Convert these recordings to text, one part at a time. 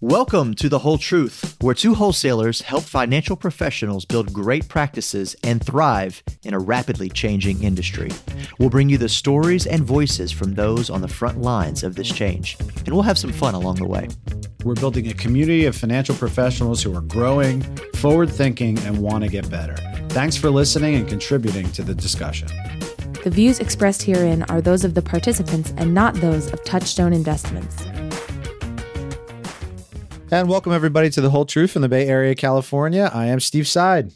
Welcome to The Whole Truth, where two wholesalers help financial professionals build great practices and thrive in a rapidly changing industry. We'll bring you the stories and voices from those on the front lines of this change, and we'll have some fun along the way. We're building a community of financial professionals who are growing, forward thinking, and want to get better. Thanks for listening and contributing to the discussion. The views expressed herein are those of the participants and not those of Touchstone Investments. And welcome everybody to the whole truth from the Bay Area, California. I am Steve Side.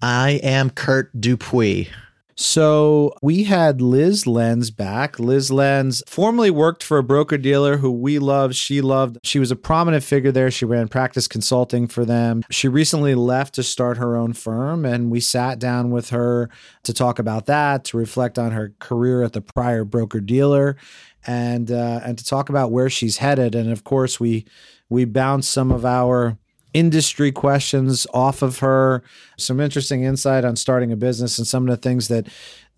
I am Kurt Dupuis. So we had Liz Lenz back. Liz Lenz formerly worked for a broker dealer who we loved. She loved. She was a prominent figure there. She ran practice consulting for them. She recently left to start her own firm, and we sat down with her to talk about that, to reflect on her career at the prior broker dealer, and uh, and to talk about where she's headed. And of course, we we bounced some of our industry questions off of her, some interesting insight on starting a business and some of the things that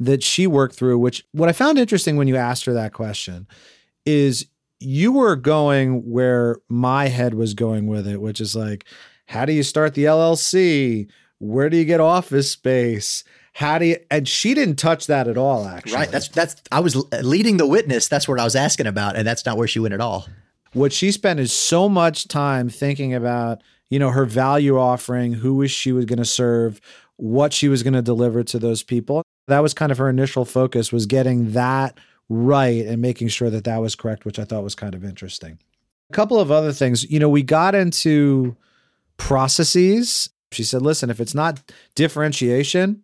that she worked through, which what I found interesting when you asked her that question is you were going where my head was going with it, which is like, how do you start the LLC? Where do you get office space? How do you? And she didn't touch that at all. Actually, right? That's that's. I was leading the witness. That's what I was asking about, and that's not where she went at all what she spent is so much time thinking about you know her value offering who she was going to serve what she was going to deliver to those people. That was kind of her initial focus was getting that right and making sure that that was correct which i thought was kind of interesting. A couple of other things you know we got into processes. She said listen if it's not differentiation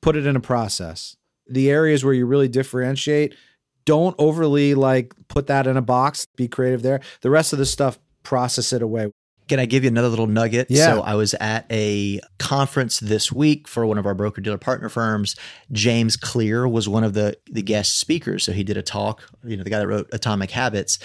put it in a process. The areas where you really differentiate don't overly like put that in a box, be creative there. The rest of the stuff, process it away. Can I give you another little nugget? Yeah. So I was at a conference this week for one of our broker dealer partner firms. James Clear was one of the the guest speakers. So he did a talk, you know, the guy that wrote Atomic Habits.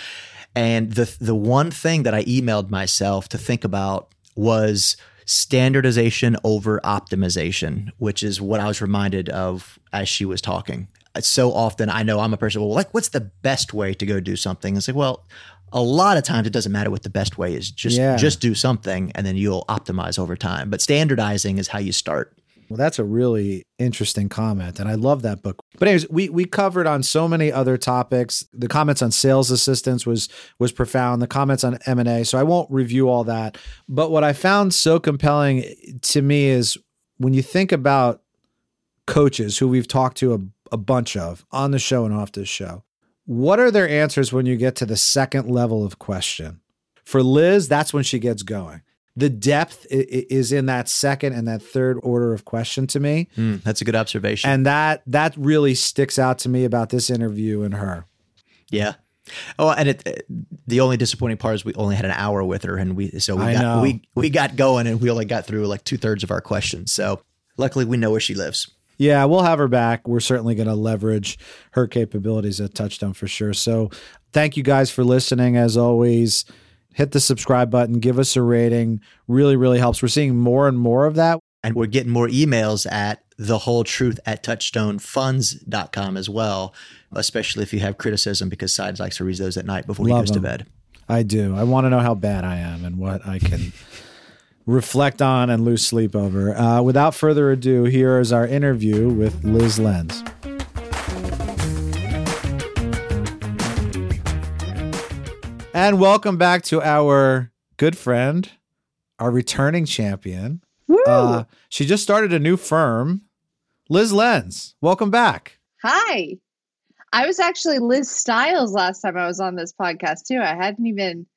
And the the one thing that I emailed myself to think about was standardization over optimization, which is what I was reminded of as she was talking so often I know I'm a person, well, like, what's the best way to go do something? It's like, well, a lot of times it doesn't matter what the best way is. Just yeah. just do something and then you'll optimize over time. But standardizing is how you start. Well, that's a really interesting comment, and I love that book. But anyways, we we covered on so many other topics. The comments on sales assistance was was profound. The comments on M and A, so I won't review all that. But what I found so compelling to me is when you think about coaches who we've talked to a a bunch of on the show and off this show. What are their answers when you get to the second level of question? For Liz, that's when she gets going. The depth is in that second and that third order of question to me. Mm, that's a good observation. And that that really sticks out to me about this interview and her. Yeah. Oh, and it, the only disappointing part is we only had an hour with her, and we so we I got know. we we got going, and we only got through like two thirds of our questions. So luckily, we know where she lives. Yeah, we'll have her back. We're certainly going to leverage her capabilities at Touchstone for sure. So, thank you guys for listening. As always, hit the subscribe button, give us a rating. Really, really helps. We're seeing more and more of that. And we're getting more emails at the whole truth at touchstonefunds.com as well, especially if you have criticism because Sides likes to read those at night before Love he goes them. to bed. I do. I want to know how bad I am and what I can reflect on and lose sleep over. Uh, without further ado, here is our interview with Liz Lenz. And welcome back to our good friend, our returning champion. Uh, she just started a new firm, Liz Lenz. Welcome back. Hi. I was actually Liz Styles last time I was on this podcast too. I hadn't even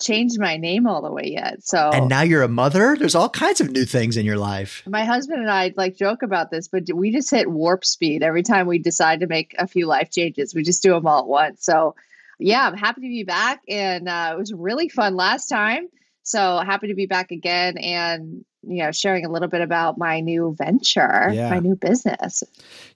changed my name all the way yet. So And now you're a mother? There's all kinds of new things in your life. my husband and I like joke about this, but we just hit warp speed every time we decide to make a few life changes. We just do them all at once. So yeah, I'm happy to be back, and uh, it was really fun last time. So happy to be back again, and you know, sharing a little bit about my new venture, Yeah. my new business.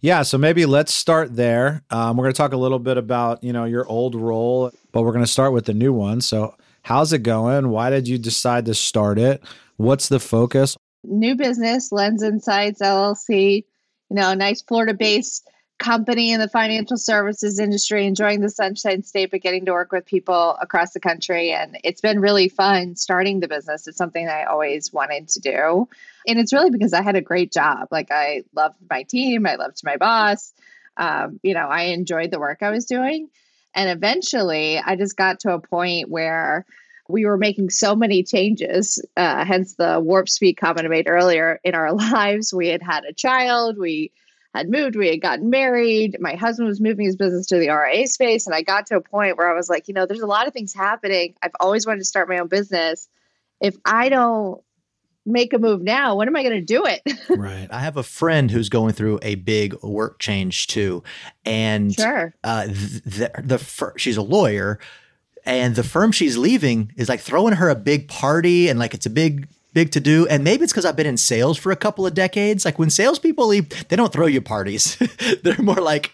Yeah, so maybe let's start there. Um, we're going to talk a little bit about you know your old role, but we're going to start with the new one. So, how's it going? Why did you decide to start it? What's the focus? New business, Lenz Insights LLC. You know, a nice Florida-based company in the financial services industry, enjoying the Sunshine State, but getting to work with people across the country. And it's been really fun starting the business. It's something I always wanted to do. And it's really because I had a great job. Like I loved my team, I loved my boss. Um, you know, I enjoyed the work I was doing. And eventually I just got to a point where we were making so many changes, uh, hence the warp speed comment I made earlier in our lives. We had had a child, we had moved, we had gotten married. My husband was moving his business to the RIA space. And I got to a point where I was like, you know, there's a lot of things happening. I've always wanted to start my own business. If I don't make a move now, when am I going to do it? right. I have a friend who's going through a big work change too. And sure. uh, the, the, the she's a lawyer and the firm she's leaving is like throwing her a big party and like it's a big big to do. And maybe it's because I've been in sales for a couple of decades. Like when salespeople leave, they don't throw you parties. They're more like,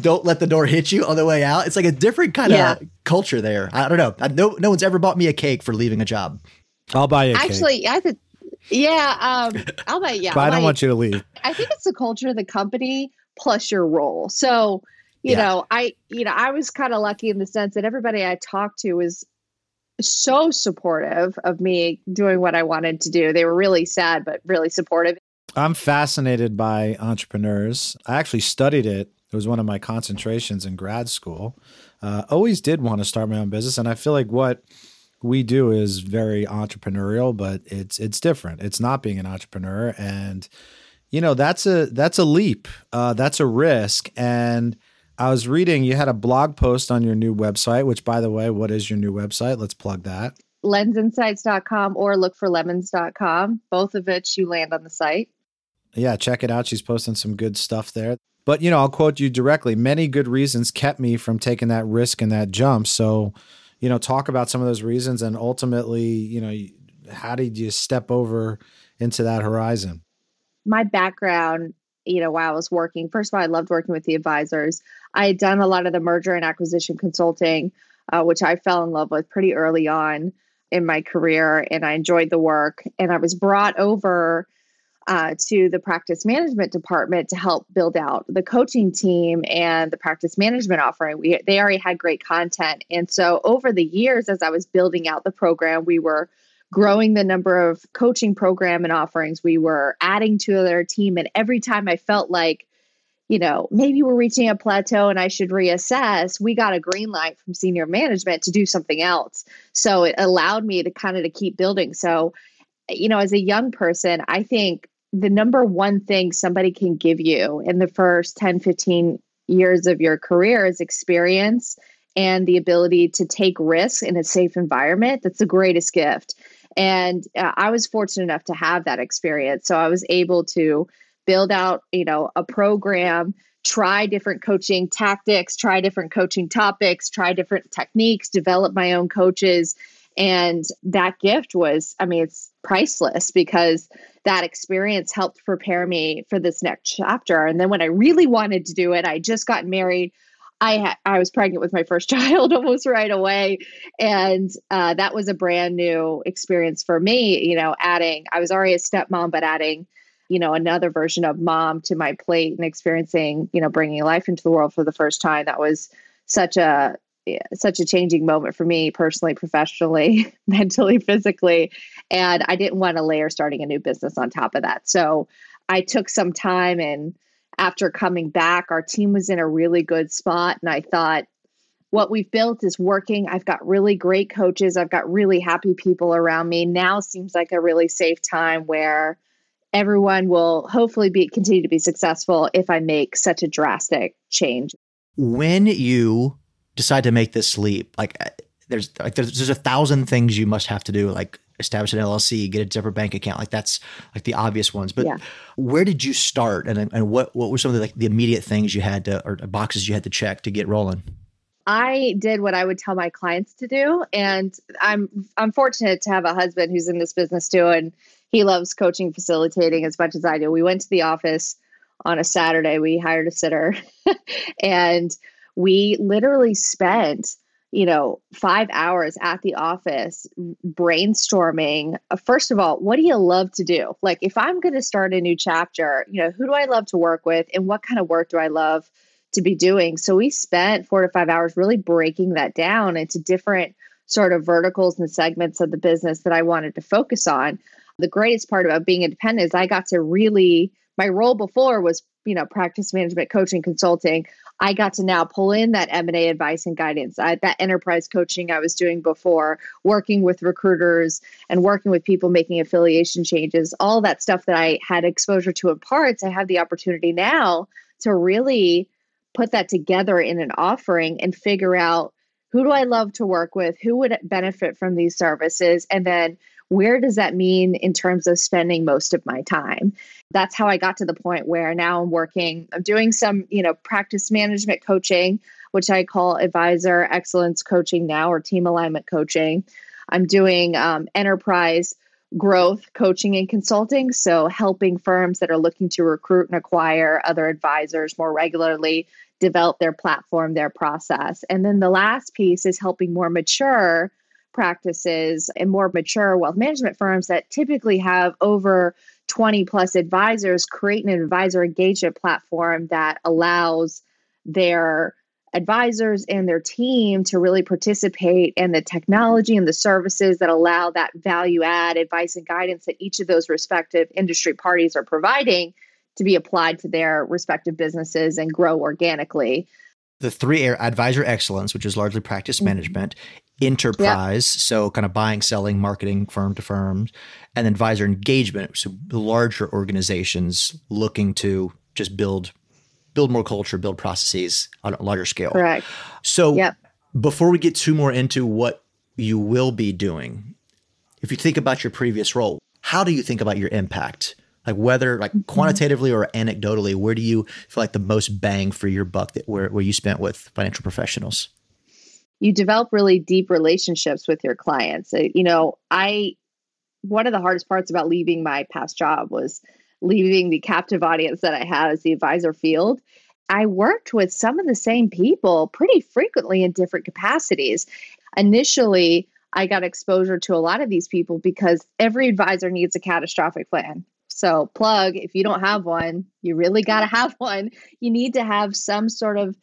don't let the door hit you on the way out. It's like a different kind yeah. of culture there. I don't know. I, no, no one's ever bought me a cake for leaving a job. I'll buy you. Actually, cake. I think, yeah, um, I'll buy. Yeah, but I'll I don't buy want you to leave. I think it's the culture of the company plus your role. So you yeah. know, I you know, I was kind of lucky in the sense that everybody I talked to was so supportive of me doing what I wanted to do. They were really sad, but really supportive. I'm fascinated by entrepreneurs. I actually studied it. It was one of my concentrations in grad school. Uh, always did want to start my own business, and I feel like what we do is very entrepreneurial, but it's it's different. It's not being an entrepreneur, and you know that's a that's a leap. Uh, that's a risk, and I was reading you had a blog post on your new website, which, by the way, what is your new website? Let's plug that. Lenzinsights.com or lookforlemons.com, both of which you land on the site. Yeah, check it out. She's posting some good stuff there. But, you know, I'll quote you directly. Many good reasons kept me from taking that risk and that jump. So, you know, talk about some of those reasons and ultimately, you know, how did you step over into that horizon? My background you know, while I was working. First of all, I loved working with the advisors. I had done a lot of the merger and acquisition consulting, uh, which I fell in love with pretty early on in my career, and I enjoyed the work. And I was brought over uh, to the practice management department to help build out the coaching team and the practice management offering. We they already had great content, and so over the years, as I was building out the program, we were growing the number of coaching program and offerings. We were adding to their team. And every time I felt like, you know, maybe we're reaching a plateau and I should reassess, we got a green light from senior management to do something else. So it allowed me to kind of to keep building. So, you know, as a young person, I think the number one thing somebody can give you in the first 10, 15 years of your career is experience and the ability to take risks in a safe environment. That's the greatest gift. And uh, I was fortunate enough to have that experience. So I was able to build out, you know, a program, try different coaching tactics, try different coaching topics, try different techniques, develop my own coaches. And that gift was, I mean, it's priceless because that experience helped prepare me for this next chapter. And then when I really wanted to do it, I just got married I ha- I was pregnant with my first child almost right away, and uh, that was a brand new experience for me. You know, adding I was already a stepmom, but adding you know another version of mom to my plate and experiencing you know bringing life into the world for the first time. That was such a such a changing moment for me personally, professionally, mentally, physically, and I didn't want to layer starting a new business on top of that. So I took some time and after coming back, our team was in a really good spot. And I thought, what we've built is working. I've got really great coaches. I've got really happy people around me. Now seems like a really safe time where everyone will hopefully be continue to be successful if I make such a drastic change. When you decide to make this leap, like uh, there's like there's, there's a thousand things you must have to do, like establish an LLC, get a separate bank account. Like that's like the obvious ones. But yeah. where did you start, and and what what were some of the like the immediate things you had to or boxes you had to check to get rolling? I did what I would tell my clients to do, and I'm I'm fortunate to have a husband who's in this business too, and he loves coaching, facilitating as much as I do. We went to the office on a Saturday. We hired a sitter, and we literally spent you know, five hours at the office brainstorming. Uh, first of all, what do you love to do? Like, if I'm going to start a new chapter, you know, who do I love to work with and what kind of work do I love to be doing? So we spent four to five hours really breaking that down into different sort of verticals and segments of the business that I wanted to focus on. The greatest part about being independent is I got to really, my role before was, you know, practice management, coaching, consulting. I got to now pull in that M&A advice and guidance, I, that enterprise coaching I was doing before, working with recruiters and working with people making affiliation changes, all that stuff that I had exposure to in parts, I have the opportunity now to really put that together in an offering and figure out who do I love to work with, who would benefit from these services, and then where does that mean in terms of spending most of my time? That's how i got to the point where now i'm working i'm doing some you know practice management coaching which i call advisor excellence coaching now or team alignment coaching. I'm doing um, enterprise growth coaching and consulting so helping firms that are looking to recruit and acquire other advisors more regularly develop their platform their process. And then the last piece is helping more mature practices and more mature wealth management firms that typically have over 20 plus advisors create an advisor engagement platform that allows their advisors and their team to really participate in the technology and the services that allow that value add advice and guidance that each of those respective industry parties are providing to be applied to their respective businesses and grow organically the three advisor excellence, which is largely practice mm-hmm. management, enterprise, yep. so kind of buying, selling, marketing firm to firm, and then advisor engagement, so larger organizations looking to just build build more culture, build processes on a larger scale. Correct. So yep. before we get too more into what you will be doing, if you think about your previous role, how do you think about your impact? Like whether like mm-hmm. quantitatively or anecdotally, where do you feel like the most bang for your buck that where, where you spent with financial professionals? You develop really deep relationships with your clients. Uh, you know, I one of the hardest parts about leaving my past job was leaving the captive audience that I had as the advisor field. I worked with some of the same people pretty frequently in different capacities. Initially, I got exposure to a lot of these people because every advisor needs a catastrophic plan. So, plug if you don't have one, you really got to have one. You need to have some sort of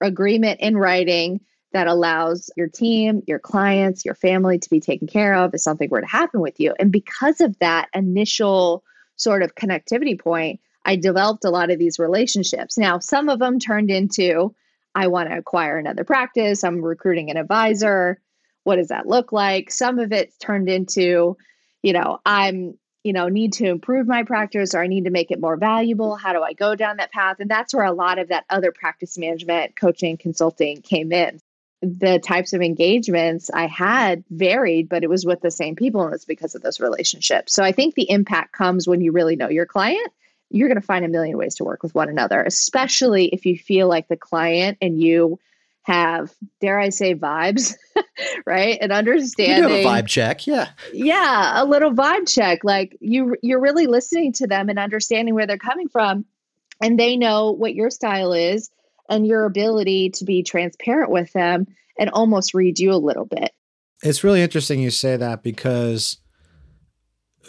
agreement in writing that allows your team, your clients, your family to be taken care of if something were to happen with you. And because of that initial sort of connectivity point, I developed a lot of these relationships. Now, some of them turned into I want to acquire another practice, I'm recruiting an advisor. What does that look like? Some of it turned into, you know, I'm you know need to improve my practice or i need to make it more valuable how do i go down that path and that's where a lot of that other practice management coaching consulting came in the types of engagements i had varied but it was with the same people and it's because of those relationships so i think the impact comes when you really know your client you're going to find a million ways to work with one another especially if you feel like the client and you have, dare I say, vibes, right? And understanding. You have a vibe check, yeah. Yeah, a little vibe check. Like you, you're really listening to them and understanding where they're coming from, and they know what your style is and your ability to be transparent with them and almost read you a little bit. It's really interesting you say that because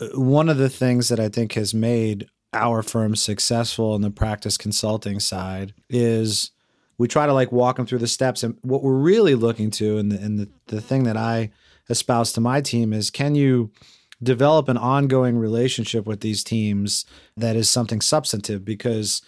uh, one of the things that I think has made our firm successful in the practice consulting side is we try to like walk them through the steps. And what we're really looking to, and the, and the, the thing that I espouse to my team is can you develop an ongoing relationship with these teams that is something substantive? Because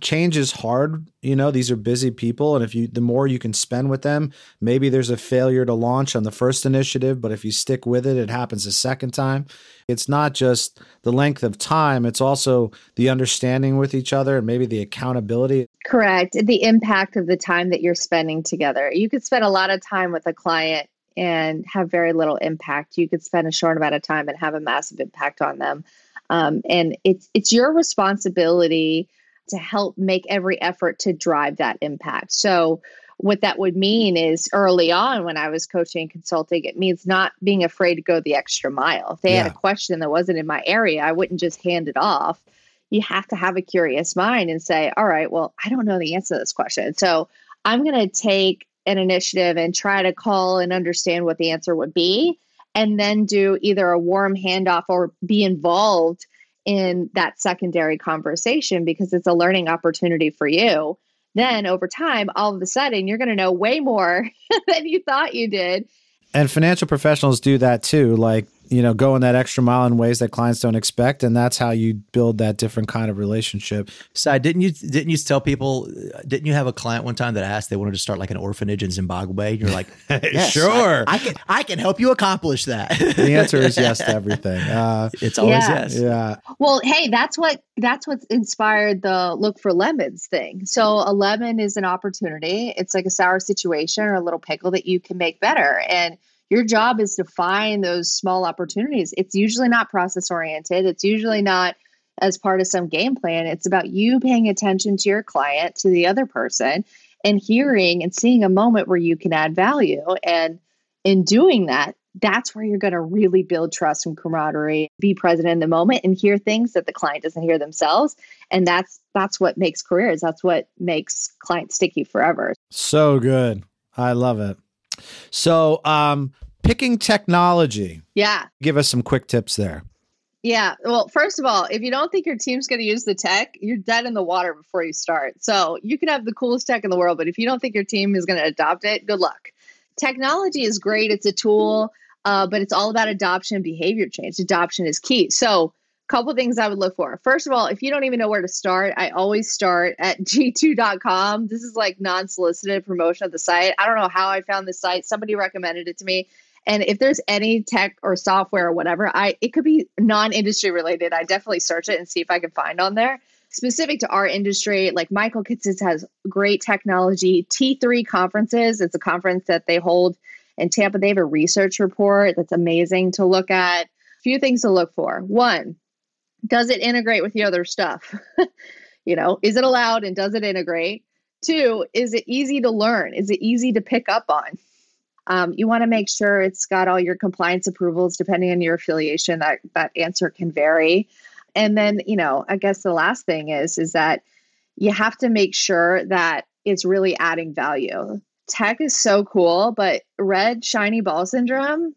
change is hard you know these are busy people and if you the more you can spend with them maybe there's a failure to launch on the first initiative but if you stick with it it happens a second time. It's not just the length of time it's also the understanding with each other and maybe the accountability. Correct. The impact of the time that you're spending together. You could spend a lot of time with a client and have very little impact. You could spend a short amount of time and have a massive impact on them. Um, and it's it's your responsibility to help make every effort to drive that impact. So, what that would mean is early on when I was coaching and consulting, it means not being afraid to go the extra mile. If they yeah. had a question that wasn't in my area, I wouldn't just hand it off. You have to have a curious mind and say, all right, well, I don't know the answer to this question. So I'm going to take an initiative and try to call and understand what the answer would be, and then do either a warm handoff or be involved in that secondary conversation because it's a learning opportunity for you. Then over time, all of a sudden, you're going to know way more than you thought you did. And financial professionals do that too. Like you know, going that extra mile in ways that clients don't expect, and that's how you build that different kind of relationship. So, didn't you didn't you tell people? Didn't you have a client one time that asked they wanted to start like an orphanage in Zimbabwe? And you're like, yes, sure, I, I, can I can help you accomplish that. the answer is yes to everything. Uh, it's always yeah. yes. Yeah. Well, hey, that's what that's what's inspired the look for lemons thing. So a lemon is an opportunity. It's like a sour situation or a little pickle that you can make better and your job is to find those small opportunities. It's usually not process oriented, it's usually not as part of some game plan. It's about you paying attention to your client, to the other person, and hearing and seeing a moment where you can add value. And in doing that, that's where you're going to really build trust and camaraderie be present in the moment and hear things that the client doesn't hear themselves and that's that's what makes careers that's what makes clients sticky forever so good i love it so, um, picking technology. Yeah. Give us some quick tips there. Yeah. Well, first of all, if you don't think your team's going to use the tech, you're dead in the water before you start. So, you can have the coolest tech in the world, but if you don't think your team is going to adopt it, good luck. Technology is great, it's a tool, uh, but it's all about adoption and behavior change. Adoption is key. So, couple things I would look for. First of all, if you don't even know where to start, I always start at g2.com. This is like non-solicited promotion of the site. I don't know how I found this site. Somebody recommended it to me. And if there's any tech or software or whatever, I it could be non-industry related. I definitely search it and see if I can find on there. Specific to our industry, like Michael Kitces has great technology. T3 conferences, it's a conference that they hold in Tampa. They have a research report that's amazing to look at. Few things to look for. One, does it integrate with the other stuff? you know, is it allowed and does it integrate? Two, is it easy to learn? Is it easy to pick up on? Um, you want to make sure it's got all your compliance approvals, depending on your affiliation. That that answer can vary. And then, you know, I guess the last thing is is that you have to make sure that it's really adding value. Tech is so cool, but red shiny ball syndrome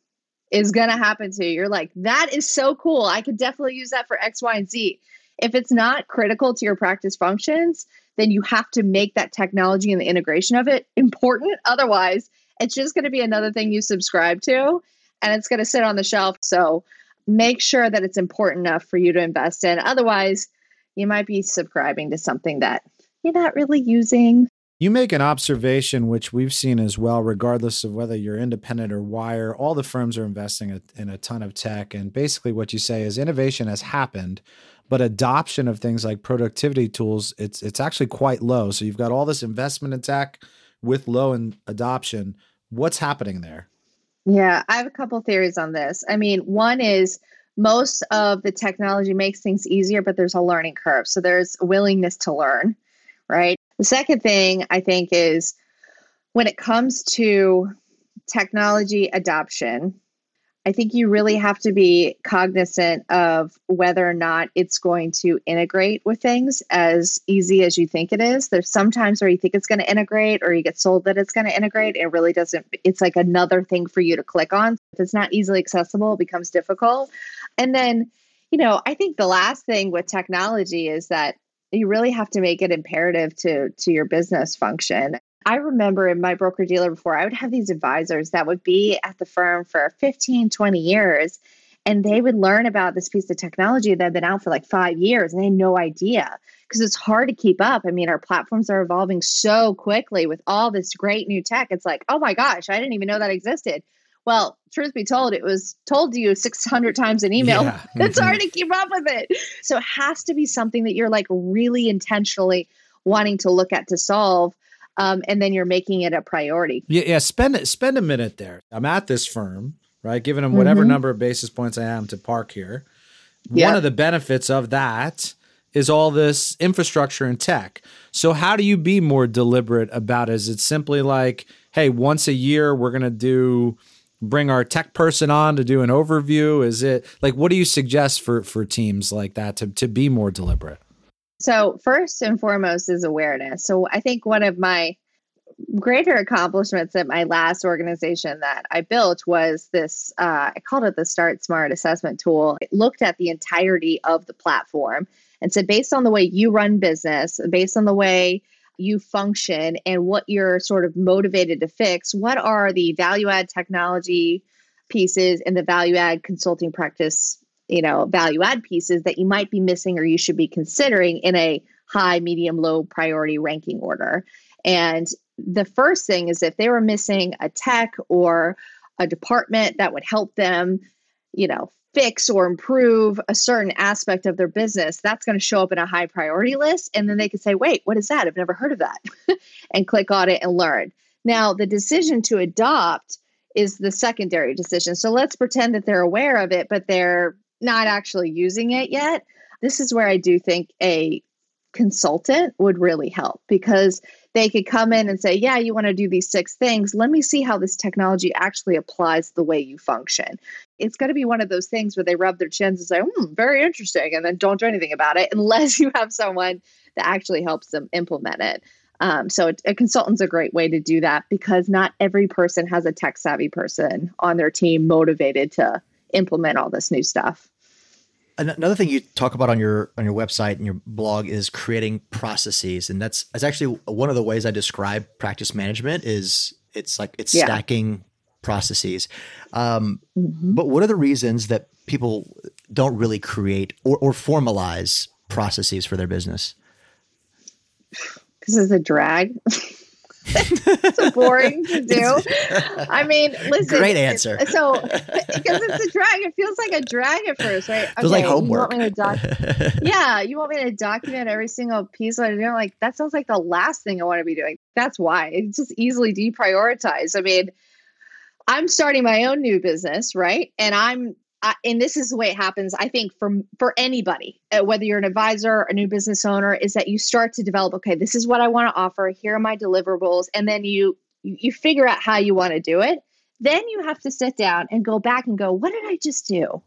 is going to happen to you. You're like, that is so cool. I could definitely use that for X, Y, and Z. If it's not critical to your practice functions, then you have to make that technology and the integration of it important. Otherwise, it's just going to be another thing you subscribe to and it's going to sit on the shelf. So make sure that it's important enough for you to invest in. Otherwise, you might be subscribing to something that you're not really using. You make an observation, which we've seen as well, regardless of whether you're independent or wire, all the firms are investing in a ton of tech. And basically, what you say is innovation has happened, but adoption of things like productivity tools, it's, it's actually quite low. So you've got all this investment in tech with low in adoption. What's happening there? Yeah, I have a couple theories on this. I mean, one is most of the technology makes things easier, but there's a learning curve. So there's willingness to learn, right? The second thing I think is when it comes to technology adoption, I think you really have to be cognizant of whether or not it's going to integrate with things as easy as you think it is. There's sometimes where you think it's going to integrate or you get sold that it's going to integrate. It really doesn't, it's like another thing for you to click on. If it's not easily accessible, it becomes difficult. And then, you know, I think the last thing with technology is that you really have to make it imperative to to your business function. I remember in my broker dealer before, I would have these advisors that would be at the firm for 15, 20 years, and they would learn about this piece of technology that had been out for like five years and they had no idea because it's hard to keep up. I mean, our platforms are evolving so quickly with all this great new tech. It's like, oh my gosh, I didn't even know that existed. Well, truth be told, it was told to you 600 times in email. Yeah. it's mm-hmm. hard to keep up with it. So it has to be something that you're like really intentionally wanting to look at to solve. Um, and then you're making it a priority. Yeah, yeah. Spend spend a minute there. I'm at this firm, right? Giving them whatever mm-hmm. number of basis points I am to park here. One of the benefits of that is all this infrastructure and tech. So how do you be more deliberate about it? Is it simply like, hey, once a year we're going to do bring our tech person on to do an overview? Is it like what do you suggest for for teams like that to to be more deliberate? So first and foremost is awareness. So I think one of my greater accomplishments at my last organization that I built was this uh, I called it the Start Smart assessment tool. It looked at the entirety of the platform and said, based on the way you run business, based on the way you function and what you're sort of motivated to fix, what are the value add technology pieces and the value add consulting practice, you know, value add pieces that you might be missing or you should be considering in a high, medium, low priority ranking order. And the first thing is if they were missing a tech or a department that would help them, you know, fix or improve a certain aspect of their business, that's going to show up in a high priority list. And then they could say, wait, what is that? I've never heard of that. and click on it and learn. Now, the decision to adopt is the secondary decision. So let's pretend that they're aware of it, but they're not actually using it yet. This is where I do think a consultant would really help because they could come in and say, Yeah, you want to do these six things. Let me see how this technology actually applies the way you function. It's going to be one of those things where they rub their chins and say, Hmm, very interesting, and then don't do anything about it unless you have someone that actually helps them implement it. Um, so a consultant's a great way to do that because not every person has a tech savvy person on their team motivated to implement all this new stuff. Another thing you talk about on your on your website and your blog is creating processes, and that's that's actually one of the ways I describe practice management. Is it's like it's yeah. stacking processes. Um, mm-hmm. But what are the reasons that people don't really create or, or formalize processes for their business? Because it's a drag. so boring to do. I mean, listen. Great answer. So, because it's a drag, it feels like a drag at first, right? Okay, feels like homework. You want me to doc- yeah, you want me to document every single piece I do. Like that sounds like the last thing I want to be doing. That's why it's just easily deprioritize. I mean, I'm starting my own new business, right? And I'm uh, and this is the way it happens i think for for anybody uh, whether you're an advisor a new business owner is that you start to develop okay this is what i want to offer here are my deliverables and then you you figure out how you want to do it. Then you have to sit down and go back and go what did i just do?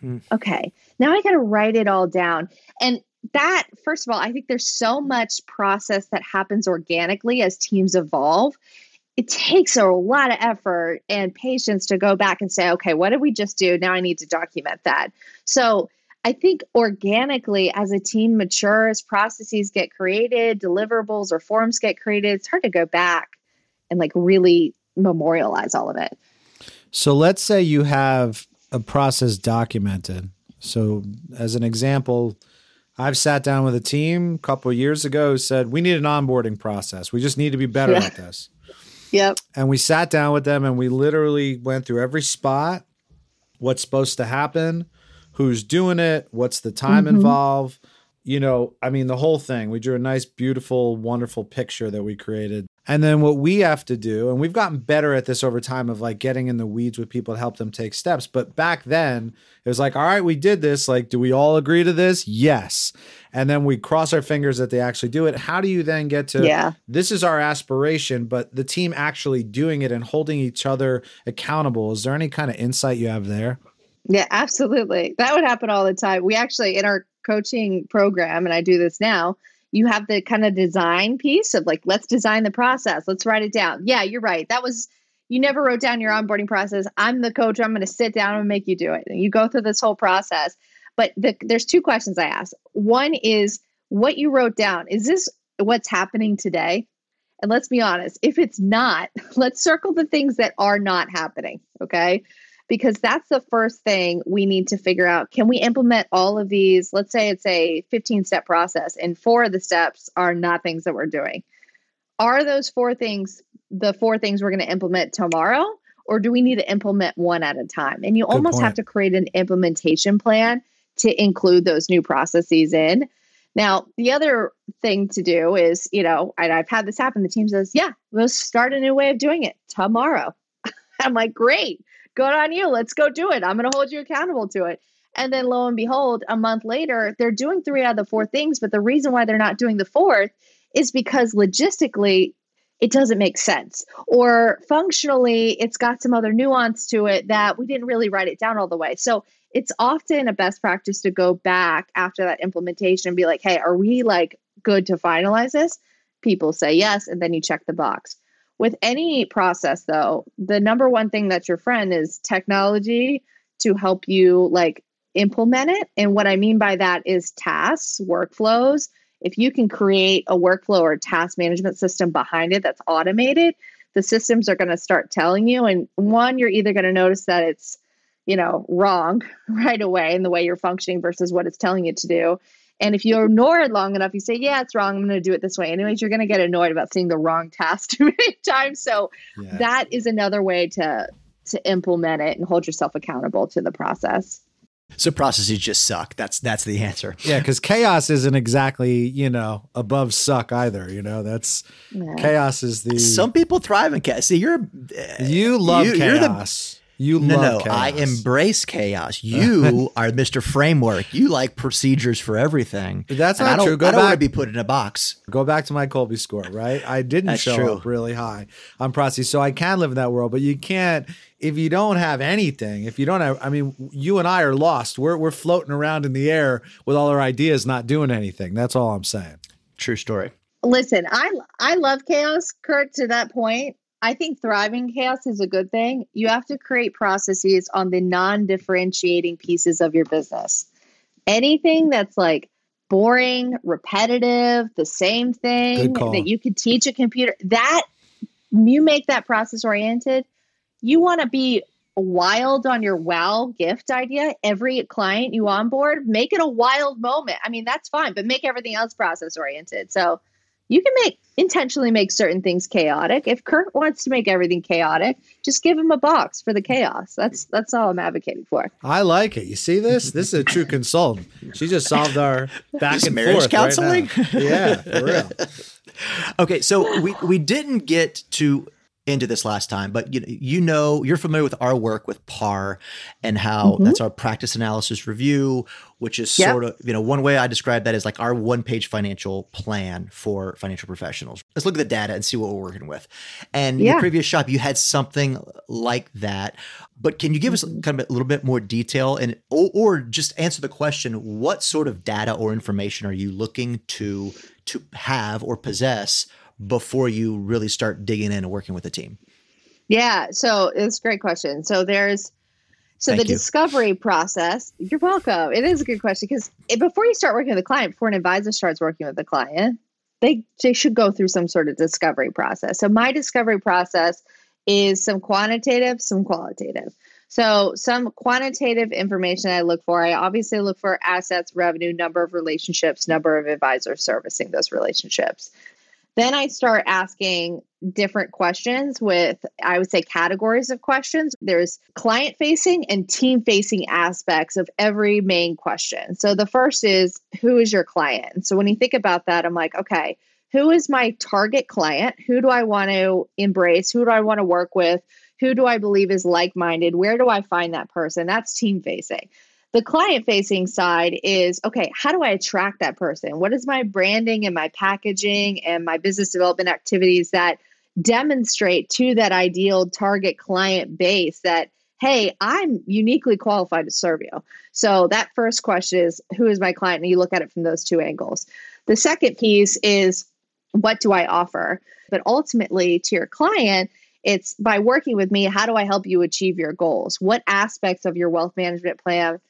Hmm. okay now i got to write it all down. And that first of all i think there's so much process that happens organically as teams evolve it takes a lot of effort and patience to go back and say, okay, what did we just do? Now I need to document that. So I think organically, as a team matures, processes get created, deliverables or forms get created, it's hard to go back and like really memorialize all of it. So let's say you have a process documented. So, as an example, I've sat down with a team a couple years ago said we need an onboarding process. We just need to be better yeah. at this. Yep. And we sat down with them and we literally went through every spot, what's supposed to happen, who's doing it, what's the time mm-hmm. involved. You know, I mean, the whole thing. We drew a nice, beautiful, wonderful picture that we created. And then what we have to do, and we've gotten better at this over time of like getting in the weeds with people to help them take steps. But back then, it was like, all right, we did this. Like, do we all agree to this? Yes. And then we cross our fingers that they actually do it. How do you then get to, yeah. this is our aspiration, but the team actually doing it and holding each other accountable? Is there any kind of insight you have there? Yeah, absolutely. That would happen all the time. We actually, in our coaching program, and I do this now, you have the kind of design piece of like, let's design the process, let's write it down. Yeah, you're right. That was, you never wrote down your onboarding process. I'm the coach. I'm going to sit down and make you do it. And you go through this whole process. But the, there's two questions I ask. One is what you wrote down. Is this what's happening today? And let's be honest, if it's not, let's circle the things that are not happening. Okay because that's the first thing we need to figure out. Can we implement all of these? Let's say it's a 15 step process, and four of the steps are not things that we're doing. Are those four things the four things we're going to implement tomorrow? Or do we need to implement one at a time? And you Good almost point. have to create an implementation plan to include those new processes in. Now, the other thing to do is, you know, and I've had this happen. The team says, Yeah, we'll start a new way of doing it tomorrow. I'm like, Great good on you. Let's go do it. I'm going to hold you accountable to it. And then lo and behold, a month later, they're doing three out of the four things. But the reason why they're not doing the fourth is because logistically, it doesn't make sense. Or functionally, it's got some other nuance to it that we didn't really write it down all the way. So it's often a best practice to go back after that implementation and be like, hey, are we like good to finalize this? People say yes. And then you check the box with any process though, the number one thing that's your friend is technology to help you like implement it. And what I mean by that is tasks, workflows. If you can create a workflow or task management system behind it that's automated, the systems are going to start telling you. And one, you're either going to notice that it's, you know, wrong right away in the way you're functioning versus what it's telling you to do. And if you ignore it long enough, you say, Yeah, it's wrong. I'm going to do it this way. Anyways, you're going to get annoyed about seeing the wrong task too many times. So yeah. that is another way to to implement it and hold yourself accountable to the process. So processes just suck. That's that's the answer. Yeah, because chaos isn't exactly you know above suck either. You know that's yeah. chaos is the. Some people thrive in chaos. See, you're you love you, chaos. You no, no. Chaos. I embrace chaos. You are Mr. Framework. You like procedures for everything. That's not true. Go I don't back, want to be put in a box. Go back to my Kolbe score, right? I didn't That's show true. up really high on processes, so I can live in that world. But you can't if you don't have anything. If you don't have, I mean, you and I are lost. We're we're floating around in the air with all our ideas, not doing anything. That's all I'm saying. True story. Listen, I I love chaos, Kurt. To that point, I think thriving chaos is a good thing. You have to create processes on the non differentiating pieces of your business. Anything that's like boring, repetitive, the same thing that you could teach a computer, that you make that process oriented. You want to be wild on your wow gift idea. Every client you onboard, make it a wild moment. I mean, that's fine, but make everything else process oriented. So you can make intentionally make certain things chaotic. If Kurt wants to make everything chaotic, just give him a box for the chaos. That's that's all I'm advocating for. I like it. You see this? This is a true consultant. She just solved our back just and marriage forth counseling. Right yeah, for real. okay, so we we didn't get to into this last time, but you you know you're familiar with our work with PAR and how mm-hmm. that's our practice analysis review, which is yep. sort of you know one way I describe that is like our one page financial plan for financial professionals. Let's look at the data and see what we're working with. And yeah. your previous shop, you had something like that, but can you give us mm-hmm. kind of a little bit more detail and or, or just answer the question: What sort of data or information are you looking to to have or possess? Before you really start digging in and working with a team? Yeah, so it's a great question. So there's so Thank the you. discovery process. You're welcome. It is a good question because before you start working with a client, before an advisor starts working with a client, they they should go through some sort of discovery process. So my discovery process is some quantitative, some qualitative. So some quantitative information I look for. I obviously look for assets, revenue, number of relationships, number of advisors servicing those relationships. Then I start asking different questions with, I would say, categories of questions. There's client facing and team facing aspects of every main question. So the first is, who is your client? So when you think about that, I'm like, okay, who is my target client? Who do I want to embrace? Who do I want to work with? Who do I believe is like minded? Where do I find that person? That's team facing. The client facing side is okay, how do I attract that person? What is my branding and my packaging and my business development activities that demonstrate to that ideal target client base that, hey, I'm uniquely qualified to serve you? So that first question is who is my client? And you look at it from those two angles. The second piece is what do I offer? But ultimately, to your client, it's by working with me, how do I help you achieve your goals? What aspects of your wealth management plan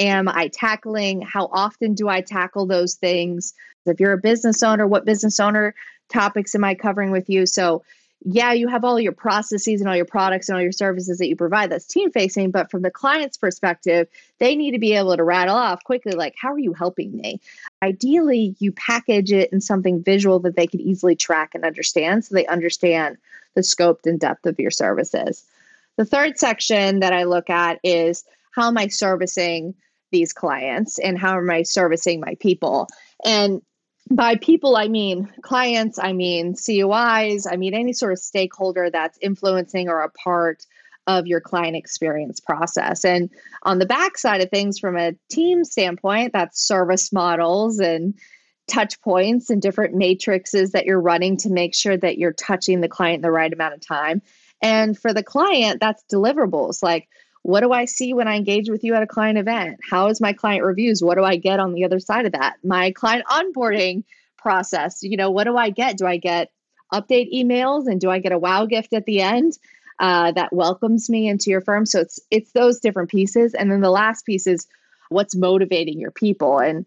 am I tackling? How often do I tackle those things? If you're a business owner, what business owner topics am I covering with you? So, yeah, you have all your processes and all your products and all your services that you provide that's team facing, but from the client's perspective, they need to be able to rattle off quickly, like, how are you helping me? Ideally, you package it in something visual that they can easily track and understand so they understand the scope and depth of your services. The third section that I look at is how am I servicing these clients and how am I servicing my people? And by people, I mean clients, I mean COIs, I mean any sort of stakeholder that's influencing or a part of your client experience process. And on the back side of things, from a team standpoint, that's service models and touch points and different matrices that you're running to make sure that you're touching the client the right amount of time. And for the client, that's deliverables like what do I see when I engage with you at a client event? How is my client reviews? What do I get on the other side of that? My client onboarding process, you know, what do I get? Do I get update emails and do I get a wow gift at the end uh, that welcomes me into your firm? So it's it's those different pieces, and then the last piece is what's motivating your people, and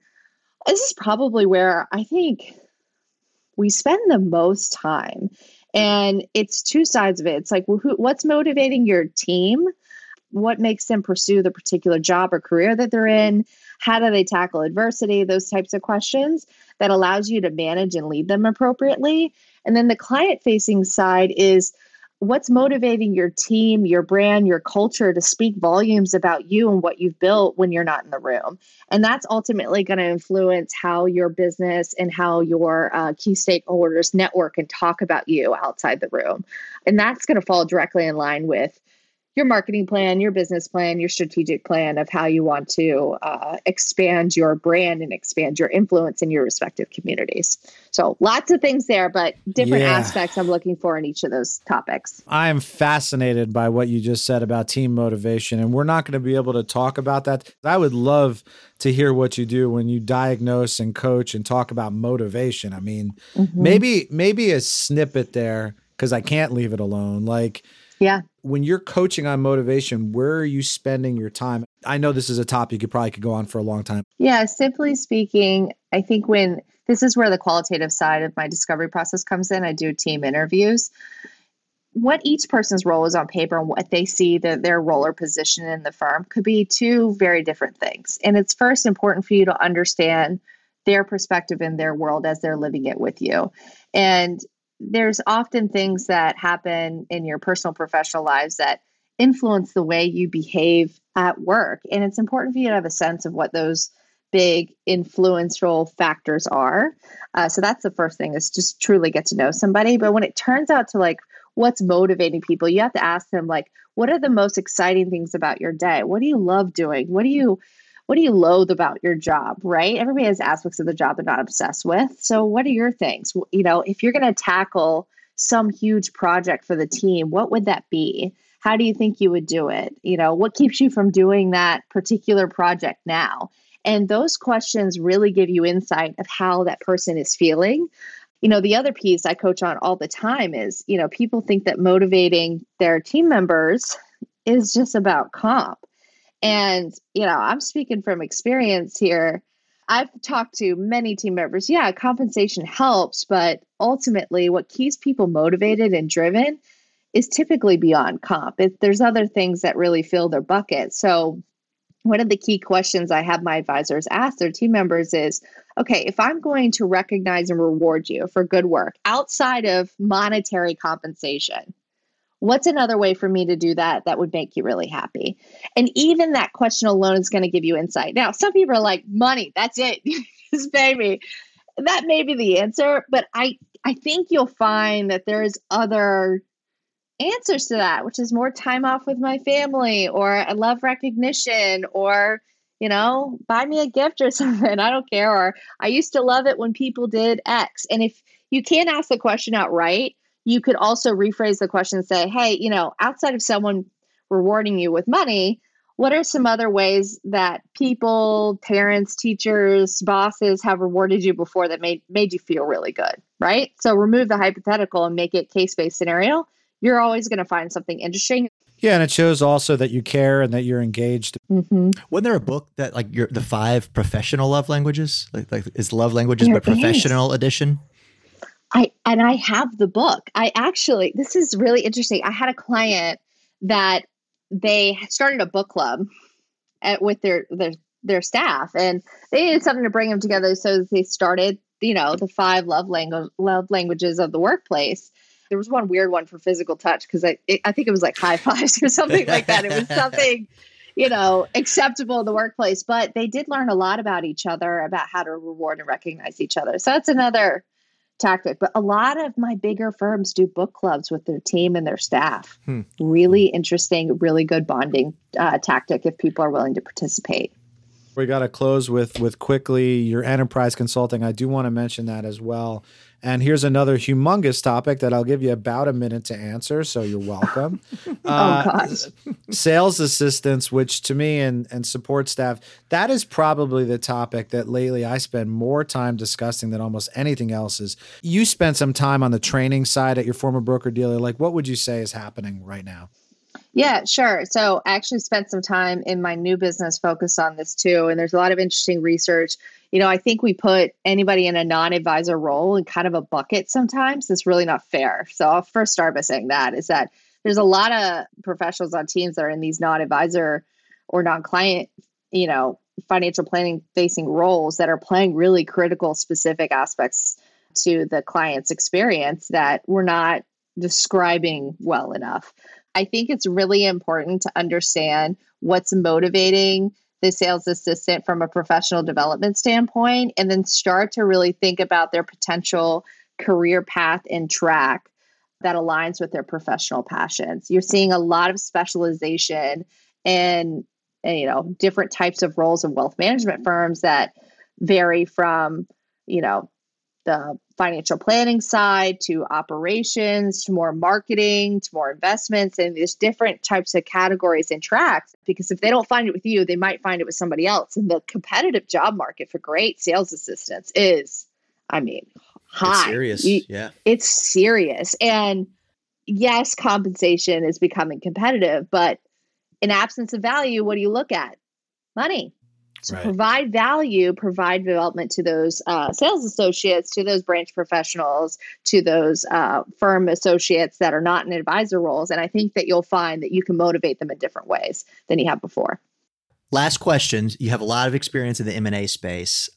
this is probably where I think we spend the most time. And it's two sides of it. It's like, well, who, what's motivating your team? What makes them pursue the particular job or career that they're in? How do they tackle adversity? Those types of questions that allows you to manage and lead them appropriately. And then the client facing side is what's motivating your team, your brand, your culture to speak volumes about you and what you've built when you're not in the room. And that's ultimately going to influence how your business and how your uh, key stakeholders network and talk about you outside the room. And that's going to fall directly in line with your marketing plan, your business plan, your strategic plan of how you want to uh, expand your brand and expand your influence in your respective communities. So, lots of things there, but different yeah. aspects I'm looking for in each of those topics. I am fascinated by what you just said about team motivation, and we're not going to be able to talk about that. I would love to hear what you do when you diagnose and coach and talk about motivation. I mean, mm-hmm. maybe maybe a snippet there because I can't leave it alone. Like, yeah. When you're coaching on motivation, where are you spending your time? I know this is a topic you could probably could go on for a long time. Yeah, simply speaking, I think when this is where the qualitative side of my discovery process comes in, I do team interviews. What each person's role is on paper and what they see that their role or position in the firm could be two very different things. And it's first important for you to understand their perspective in their world as they're living it with you. And there's often things that happen in your personal professional lives that influence the way you behave at work. And it's important for you to have a sense of what those big influential factors are. Uh, so that's the first thing is just truly get to know somebody. But when it turns out to like what's motivating people you have to ask them like what are the most exciting things about your day? What do you love doing? What do you what do you loathe about your job, right? Everybody has aspects of the job they're not obsessed with. So, what are your things? You know, if you're going to tackle some huge project for the team, what would that be? How do you think you would do it? You know, what keeps you from doing that particular project now? And those questions really give you insight of how that person is feeling. You know, the other piece I coach on all the time is, you know, people think that motivating their team members is just about comp. And, you know, I'm speaking from experience here. I've talked to many team members. Yeah, compensation helps, but ultimately, what keeps people motivated and driven is typically beyond comp. It, there's other things that really fill their bucket. So, one of the key questions I have my advisors ask their team members is okay, if I'm going to recognize and reward you for good work outside of monetary compensation, What's another way for me to do that that would make you really happy? And even that question alone is going to give you insight. Now, some people are like, money, that's it. Just pay me. That may be the answer, but I I think you'll find that there's other answers to that, which is more time off with my family, or I love recognition, or you know, buy me a gift or something. I don't care. Or I used to love it when people did X. And if you can't ask the question outright, you could also rephrase the question and say, hey, you know, outside of someone rewarding you with money, what are some other ways that people, parents, teachers, bosses have rewarded you before that made made you feel really good, right? So remove the hypothetical and make it case-based scenario. You're always going to find something interesting. Yeah, and it shows also that you care and that you're engaged. Mm-hmm. Wasn't there a book that like your the five professional love languages? Like, like is love languages there but professional is. edition? I and I have the book. I actually this is really interesting. I had a client that they started a book club at, with their their their staff and they needed something to bring them together so they started you know the five love language love languages of the workplace there was one weird one for physical touch because I it, I think it was like high fives or something like that. It was something, you know, acceptable in the workplace. But they did learn a lot about each other, about how to reward and recognize each other. So that's another tactic. But a lot of my bigger firms do book clubs with their team and their staff. Hmm. Really interesting, really good bonding uh, tactic if people are willing to participate. We got to close with with quickly your enterprise consulting. I do want to mention that as well. And here's another humongous topic that I'll give you about a minute to answer. So you're welcome. oh, uh, gosh. sales assistants, which to me and, and support staff, that is probably the topic that lately I spend more time discussing than almost anything else. Is you spent some time on the training side at your former broker dealer. Like, what would you say is happening right now? Yeah, sure. So I actually spent some time in my new business focused on this too. And there's a lot of interesting research. You know, I think we put anybody in a non advisor role in kind of a bucket sometimes. It's really not fair. So I'll first start by saying that is that there's a lot of professionals on teams that are in these non advisor or non client, you know, financial planning facing roles that are playing really critical, specific aspects to the client's experience that we're not describing well enough. I think it's really important to understand what's motivating the sales assistant from a professional development standpoint, and then start to really think about their potential career path and track that aligns with their professional passions. You're seeing a lot of specialization in eh, you know different types of roles in wealth management firms that vary from you know the financial planning side to operations to more marketing to more investments and there's different types of categories and tracks because if they don't find it with you they might find it with somebody else. And the competitive job market for great sales assistants is i mean high. it's serious you, yeah. it's serious. And yes compensation is becoming competitive but in absence of value what do you look at? Money so right. provide value, provide development to those uh, sales associates, to those branch professionals, to those uh, firm associates that are not in advisor roles. And I think that you'll find that you can motivate them in different ways than you have before. Last question. You have a lot of experience in the M&A space.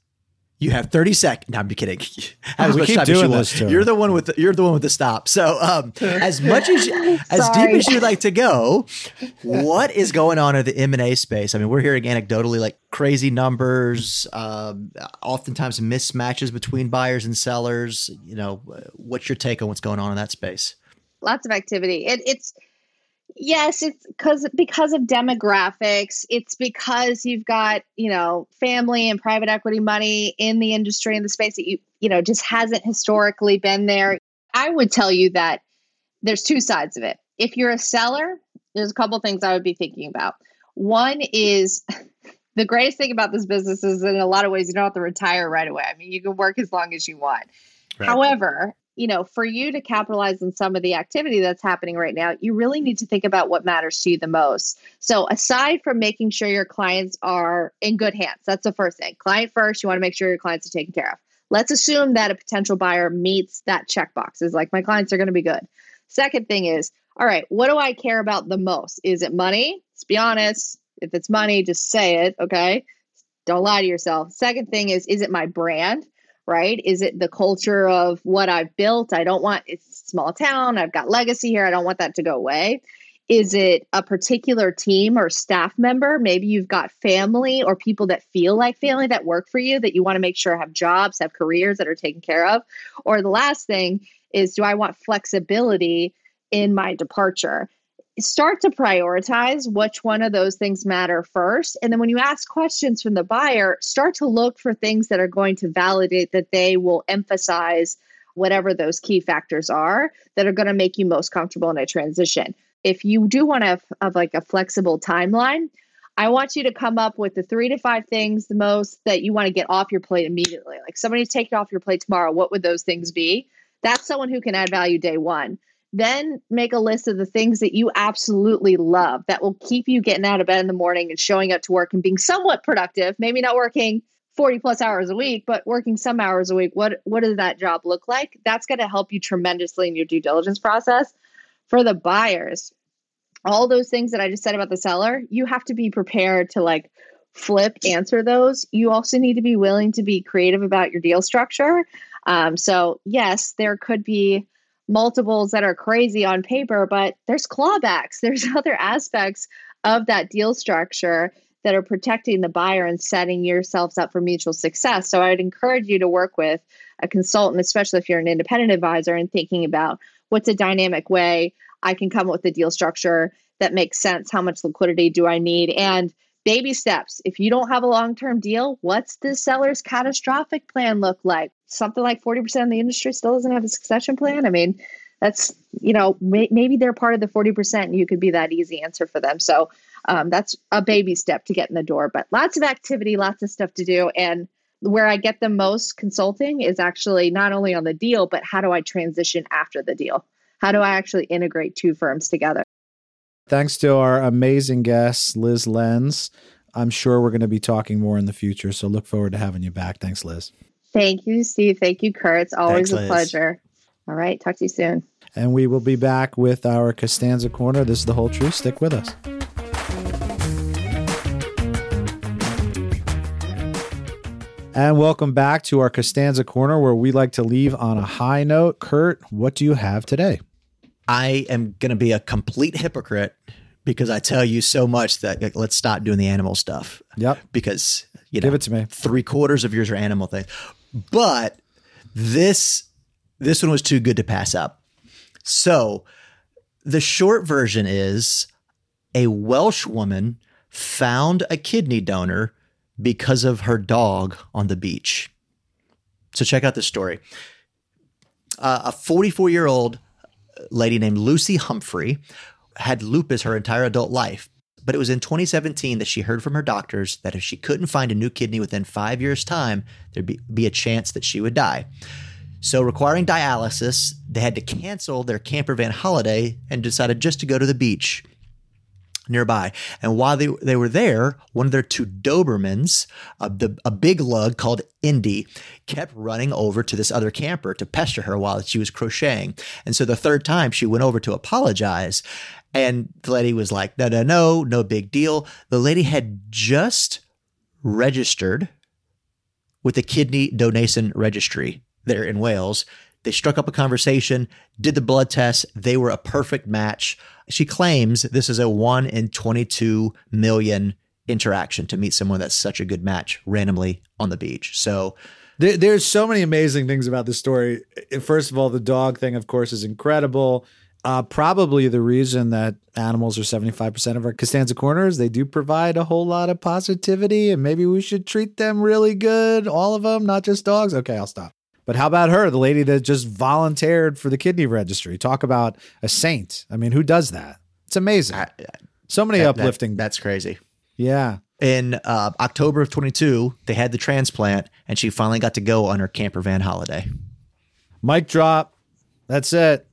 You have 30 seconds. No, I'm just kidding. As we keep doing you this You're the one with the, you're the one with the stop. So, um, as much as as deep as you'd like to go, what is going on in the M and A space? I mean, we're hearing anecdotally like crazy numbers, um, oftentimes mismatches between buyers and sellers. You know, what's your take on what's going on in that space? Lots of activity. It, it's Yes, it's because because of demographics. It's because you've got you know family and private equity money in the industry in the space that you you know just hasn't historically been there. I would tell you that there's two sides of it. If you're a seller, there's a couple things I would be thinking about. One is the greatest thing about this business is in a lot of ways you don't have to retire right away. I mean, you can work as long as you want. Right. However, you know, for you to capitalize on some of the activity that's happening right now, you really need to think about what matters to you the most. So, aside from making sure your clients are in good hands, that's the first thing. Client first, you want to make sure your clients are taken care of. Let's assume that a potential buyer meets that checkbox, is like, my clients are going to be good. Second thing is, all right, what do I care about the most? Is it money? Let's be honest. If it's money, just say it, okay? Don't lie to yourself. Second thing is, is it my brand? Right? Is it the culture of what I've built? I don't want it's small town. I've got legacy here. I don't want that to go away. Is it a particular team or staff member? Maybe you've got family or people that feel like family that work for you that you want to make sure have jobs, have careers that are taken care of. Or the last thing is do I want flexibility in my departure? Start to prioritize which one of those things matter first. And then when you ask questions from the buyer, start to look for things that are going to validate that they will emphasize whatever those key factors are that are going to make you most comfortable in a transition. If you do want to have, have like a flexible timeline, I want you to come up with the three to five things the most that you want to get off your plate immediately. Like somebody take it off your plate tomorrow. What would those things be? That's someone who can add value day one. Then make a list of the things that you absolutely love that will keep you getting out of bed in the morning and showing up to work and being somewhat productive, maybe not working 40 plus hours a week, but working some hours a week. What what does that job look like? That's going to help you tremendously in your due diligence process. For the buyers, all those things that I just said about the seller, you have to be prepared to like flip answer those. You also need to be willing to be creative about your deal structure. Um, so yes, there could be multiples that are crazy on paper, but there's clawbacks. There's other aspects of that deal structure that are protecting the buyer and setting yourselves up for mutual success. So I'd encourage you to work with a consultant, especially if you're an independent advisor and thinking about what's a dynamic way I can come up with a deal structure that makes sense. How much liquidity do I need? And baby steps. If you don't have a long term deal, what's the seller's catastrophic plan look like? Something like 40% of the industry still doesn't have a succession plan. I mean, that's, you know, may, maybe they're part of the 40% and you could be that easy answer for them. So um, that's a baby step to get in the door, but lots of activity, lots of stuff to do. And where I get the most consulting is actually not only on the deal, but how do I transition after the deal? How do I actually integrate two firms together? Thanks to our amazing guest, Liz Lenz. I'm sure we're going to be talking more in the future. So look forward to having you back. Thanks, Liz. Thank you, Steve. Thank you, Kurt. It's always Thanks, a pleasure. All right. Talk to you soon. And we will be back with our Costanza Corner. This is the whole truth. Stick with us. And welcome back to our Costanza Corner, where we like to leave on a high note. Kurt, what do you have today? I am going to be a complete hypocrite because I tell you so much that like, let's stop doing the animal stuff. Yep. Because you know, Give it to me. three quarters of yours are animal things, but this this one was too good to pass up. So the short version is a Welsh woman found a kidney donor because of her dog on the beach. So check out this story. Uh, a 44 year old lady named Lucy Humphrey had lupus her entire adult life. But it was in 2017 that she heard from her doctors that if she couldn't find a new kidney within five years' time, there'd be, be a chance that she would die. So, requiring dialysis, they had to cancel their camper van holiday and decided just to go to the beach nearby. And while they, they were there, one of their two Dobermans, a, the, a big lug called Indy, kept running over to this other camper to pester her while she was crocheting. And so the third time she went over to apologize. And the lady was like, no, no, no, no big deal. The lady had just registered with the kidney donation registry there in Wales. They struck up a conversation, did the blood test. They were a perfect match. She claims this is a one in 22 million interaction to meet someone that's such a good match randomly on the beach. So There, there's so many amazing things about this story. First of all, the dog thing, of course, is incredible. Uh, probably the reason that animals are 75% of our Costanza corners, they do provide a whole lot of positivity, and maybe we should treat them really good, all of them, not just dogs. Okay, I'll stop. But how about her, the lady that just volunteered for the kidney registry? Talk about a saint. I mean, who does that? It's amazing. I- so many that- that- uplifting. that's crazy. yeah. in uh, October of 22, they had the transplant, and she finally got to go on her camper van holiday. Mic drop. That's it.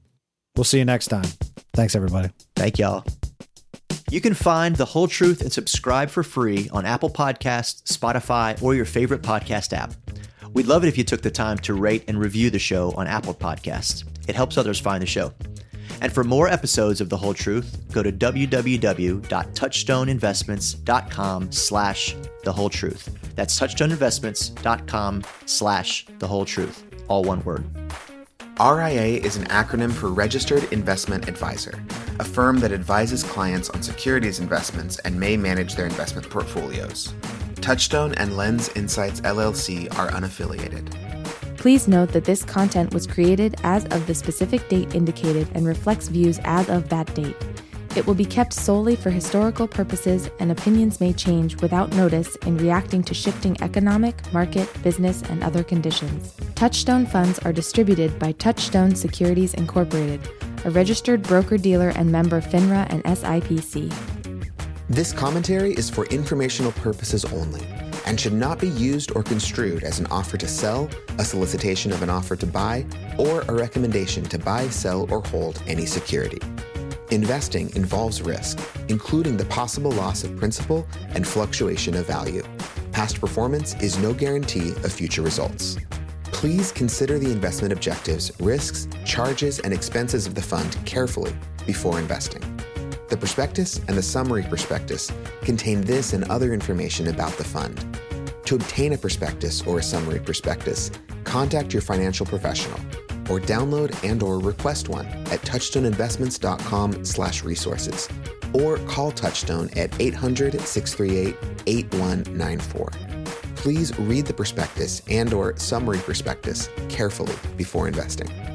We'll see you next time. Thanks, everybody. Thank y'all. You can find The Whole Truth and subscribe for free on Apple Podcasts, Spotify, or your favorite podcast app. We'd love it if you took the time to rate and review the show on Apple Podcasts. It helps others find the show. And for more episodes of The Whole Truth, go to www.touchstoneinvestments.com slash The Whole Truth. That's touchstoneinvestments.com slash The Whole Truth. All one word. RIA is an acronym for Registered Investment Advisor, a firm that advises clients on securities investments and may manage their investment portfolios. Touchstone and Lenz Insights LLC are unaffiliated. Please note that this content was created as of the specific date indicated and reflects views as of that date. It will be kept solely for historical purposes, and opinions may change without notice in reacting to shifting economic, market, business, and other conditions. Touchstone funds are distributed by Touchstone Securities Incorporated, a registered broker dealer and member FINRA and SIPC. This commentary is for informational purposes only and should not be used or construed as an offer to sell, a solicitation of an offer to buy, or a recommendation to buy, sell, or hold any security. Investing involves risk, including the possible loss of principal and fluctuation of value. Past performance is no guarantee of future results. Please consider the investment objectives, risks, charges, and expenses of the fund carefully before investing. The prospectus and the summary prospectus contain this and other information about the fund. To obtain a prospectus or a summary prospectus, contact your financial professional or download and or request one at touchstoneinvestments.com/resources or call Touchstone at 800-638-8194. Please read the prospectus and or summary prospectus carefully before investing.